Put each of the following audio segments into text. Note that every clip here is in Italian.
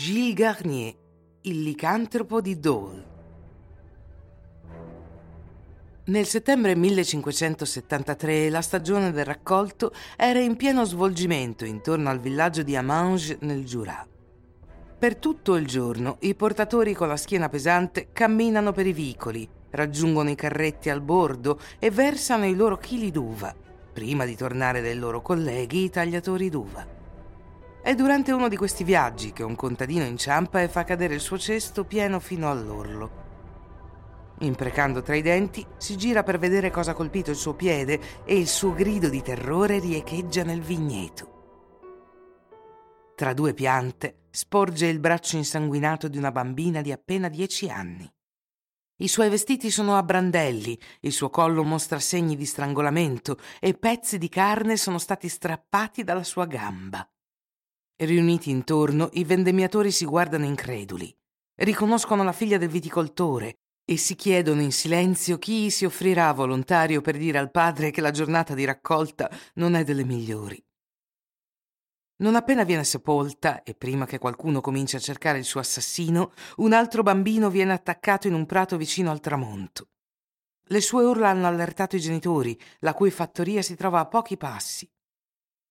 Gilles Garnier, il licantropo di Dole. Nel settembre 1573 la stagione del raccolto era in pieno svolgimento intorno al villaggio di Amange nel Jura. Per tutto il giorno i portatori con la schiena pesante camminano per i vicoli, raggiungono i carretti al bordo e versano i loro chili d'uva, prima di tornare dai loro colleghi i tagliatori d'uva. È durante uno di questi viaggi che un contadino inciampa e fa cadere il suo cesto pieno fino all'orlo. Imprecando tra i denti, si gira per vedere cosa ha colpito il suo piede e il suo grido di terrore riecheggia nel vigneto. Tra due piante sporge il braccio insanguinato di una bambina di appena dieci anni. I suoi vestiti sono a brandelli, il suo collo mostra segni di strangolamento e pezzi di carne sono stati strappati dalla sua gamba. Riuniti intorno, i vendemmiatori si guardano increduli. Riconoscono la figlia del viticoltore e si chiedono in silenzio chi si offrirà volontario per dire al padre che la giornata di raccolta non è delle migliori. Non appena viene sepolta, e prima che qualcuno cominci a cercare il suo assassino, un altro bambino viene attaccato in un prato vicino al tramonto. Le sue urla hanno allertato i genitori, la cui fattoria si trova a pochi passi.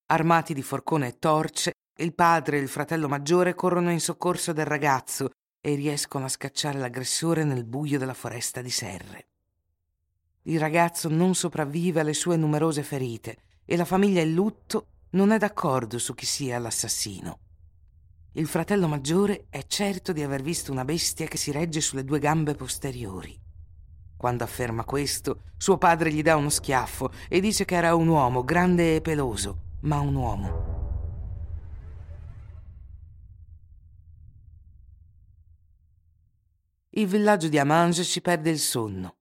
Armati di forcone e torce, il padre e il fratello maggiore corrono in soccorso del ragazzo e riescono a scacciare l'aggressore nel buio della foresta di serre. Il ragazzo non sopravvive alle sue numerose ferite e la famiglia in lutto non è d'accordo su chi sia l'assassino. Il fratello maggiore è certo di aver visto una bestia che si regge sulle due gambe posteriori. Quando afferma questo, suo padre gli dà uno schiaffo e dice che era un uomo grande e peloso, ma un uomo. Il villaggio di Amange ci perde il sonno.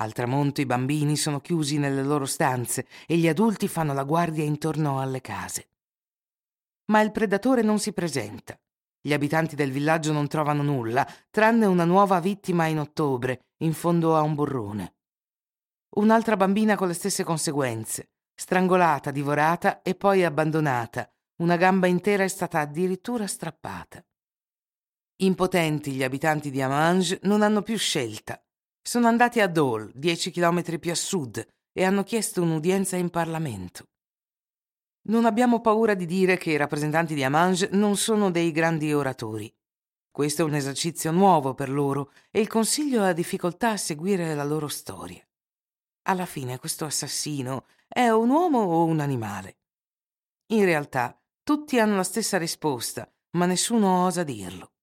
Al tramonto i bambini sono chiusi nelle loro stanze e gli adulti fanno la guardia intorno alle case. Ma il predatore non si presenta. Gli abitanti del villaggio non trovano nulla, tranne una nuova vittima in ottobre, in fondo a un burrone. Un'altra bambina con le stesse conseguenze, strangolata, divorata e poi abbandonata. Una gamba intera è stata addirittura strappata. Impotenti gli abitanti di Amange non hanno più scelta. Sono andati a Dole, dieci chilometri più a sud, e hanno chiesto un'udienza in Parlamento. Non abbiamo paura di dire che i rappresentanti di Amange non sono dei grandi oratori. Questo è un esercizio nuovo per loro e il Consiglio ha difficoltà a seguire la loro storia. Alla fine questo assassino è un uomo o un animale? In realtà tutti hanno la stessa risposta, ma nessuno osa dirlo.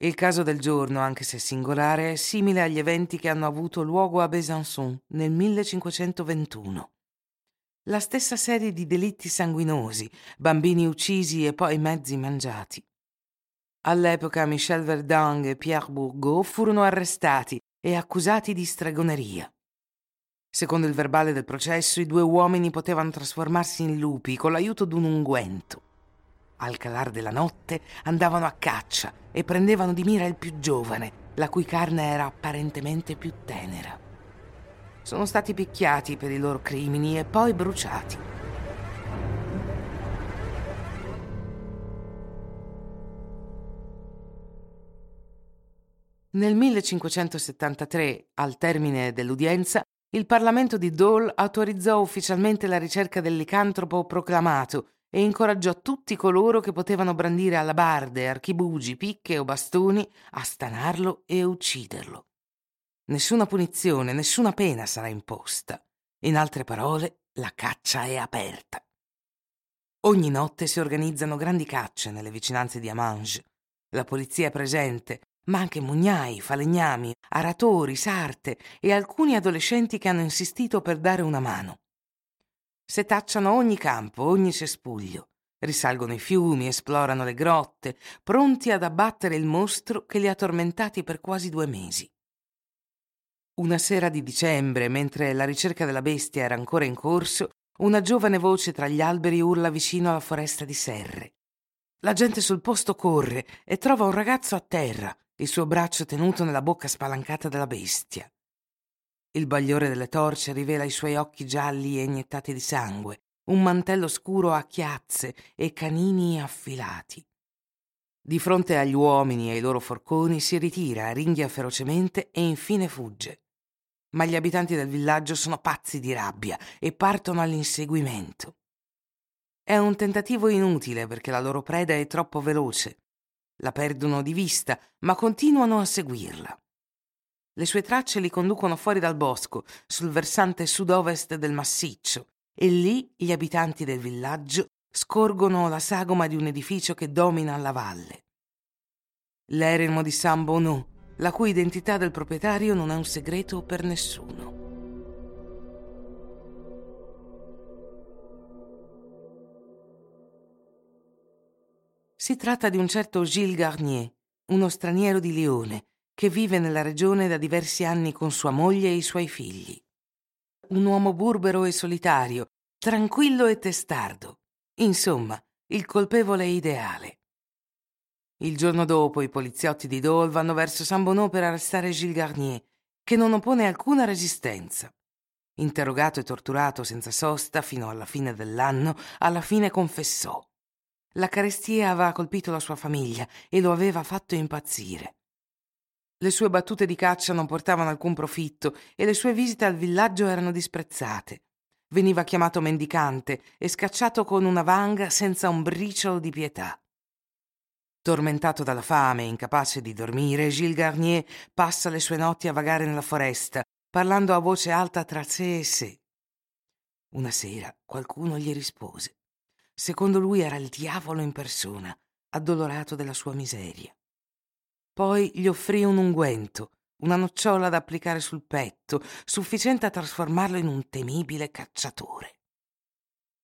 Il caso del giorno, anche se singolare, è simile agli eventi che hanno avuto luogo a Besançon nel 1521. La stessa serie di delitti sanguinosi, bambini uccisi e poi mezzi mangiati. All'epoca Michel Verdun e Pierre Bourgault furono arrestati e accusati di stregoneria. Secondo il verbale del processo, i due uomini potevano trasformarsi in lupi con l'aiuto di un unguento. Al calar della notte andavano a caccia e prendevano di mira il più giovane, la cui carne era apparentemente più tenera. Sono stati picchiati per i loro crimini e poi bruciati. Nel 1573, al termine dell'udienza, il Parlamento di Dole autorizzò ufficialmente la ricerca del licantropo proclamato e incoraggiò tutti coloro che potevano brandire alabarde, archibugi, picche o bastoni a stanarlo e ucciderlo. Nessuna punizione, nessuna pena sarà imposta. In altre parole, la caccia è aperta. Ogni notte si organizzano grandi cacce nelle vicinanze di Amange. La polizia è presente, ma anche mugnai, falegnami, aratori, sarte e alcuni adolescenti che hanno insistito per dare una mano. Setacciano ogni campo, ogni cespuglio, risalgono i fiumi, esplorano le grotte, pronti ad abbattere il mostro che li ha tormentati per quasi due mesi. Una sera di dicembre, mentre la ricerca della bestia era ancora in corso, una giovane voce tra gli alberi urla vicino alla foresta di serre. La gente sul posto corre e trova un ragazzo a terra, il suo braccio tenuto nella bocca spalancata della bestia. Il bagliore delle torce rivela i suoi occhi gialli e iniettati di sangue, un mantello scuro a chiazze e canini affilati. Di fronte agli uomini e ai loro forconi si ritira, ringhia ferocemente e infine fugge. Ma gli abitanti del villaggio sono pazzi di rabbia e partono all'inseguimento. È un tentativo inutile perché la loro preda è troppo veloce. La perdono di vista, ma continuano a seguirla. Le sue tracce li conducono fuori dal bosco, sul versante sud-ovest del massiccio, e lì gli abitanti del villaggio scorgono la sagoma di un edificio che domina la valle. L'eremo di San Bonneau, la cui identità del proprietario non è un segreto per nessuno. Si tratta di un certo Gilles Garnier, uno straniero di Lione, che vive nella regione da diversi anni con sua moglie e i suoi figli. Un uomo burbero e solitario, tranquillo e testardo. Insomma, il colpevole ideale. Il giorno dopo i poliziotti di Dole vanno verso San Bonneau per arrestare Gilles Garnier, che non oppone alcuna resistenza. Interrogato e torturato senza sosta fino alla fine dell'anno, alla fine confessò. La carestia aveva colpito la sua famiglia e lo aveva fatto impazzire. Le sue battute di caccia non portavano alcun profitto e le sue visite al villaggio erano disprezzate. Veniva chiamato mendicante e scacciato con una vanga senza un briciolo di pietà. Tormentato dalla fame e incapace di dormire, Gilles Garnier passa le sue notti a vagare nella foresta, parlando a voce alta tra sé e sé. Una sera qualcuno gli rispose. Secondo lui era il diavolo in persona, addolorato della sua miseria. Poi gli offrì un unguento, una nocciola da applicare sul petto, sufficiente a trasformarlo in un temibile cacciatore.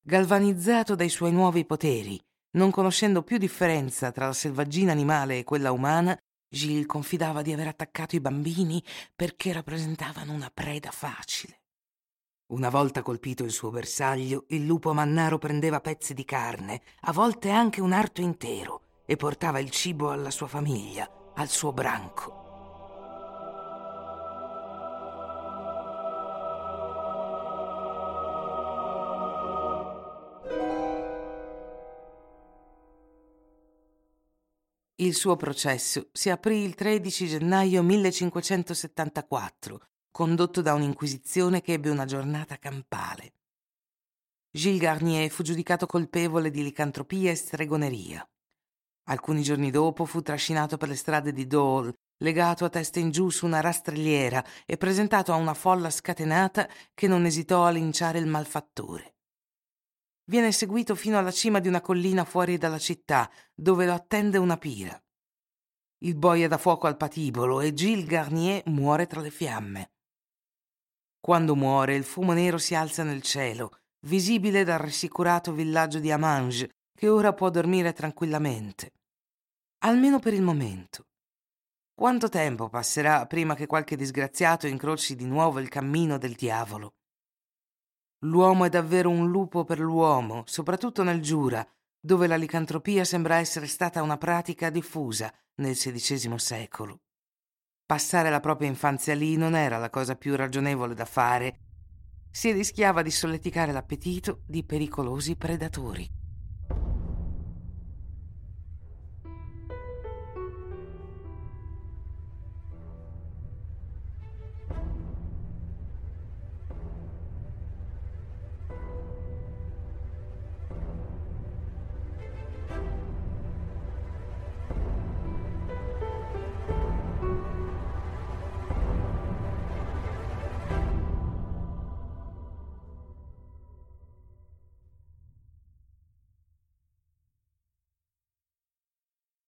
Galvanizzato dai suoi nuovi poteri, non conoscendo più differenza tra la selvaggina animale e quella umana, Gilles confidava di aver attaccato i bambini perché rappresentavano una preda facile. Una volta colpito il suo bersaglio, il lupo mannaro prendeva pezzi di carne, a volte anche un arto intero, e portava il cibo alla sua famiglia, al suo branco. Il suo processo si aprì il 13 gennaio 1574 condotto da un'inquisizione che ebbe una giornata campale. Gilles Garnier fu giudicato colpevole di licantropia e stregoneria. Alcuni giorni dopo fu trascinato per le strade di Dole, legato a testa in giù su una rastrelliera e presentato a una folla scatenata che non esitò a linciare il malfattore. Viene seguito fino alla cima di una collina fuori dalla città, dove lo attende una pira. Il boia da fuoco al patibolo e Gilles Garnier muore tra le fiamme. Quando muore, il fumo nero si alza nel cielo, visibile dal rassicurato villaggio di Amange, che ora può dormire tranquillamente. Almeno per il momento. Quanto tempo passerà prima che qualche disgraziato incroci di nuovo il cammino del diavolo? L'uomo è davvero un lupo per l'uomo, soprattutto nel Giura, dove la licantropia sembra essere stata una pratica diffusa nel XVI secolo. Passare la propria infanzia lì non era la cosa più ragionevole da fare. Si rischiava di solleticare l'appetito di pericolosi predatori.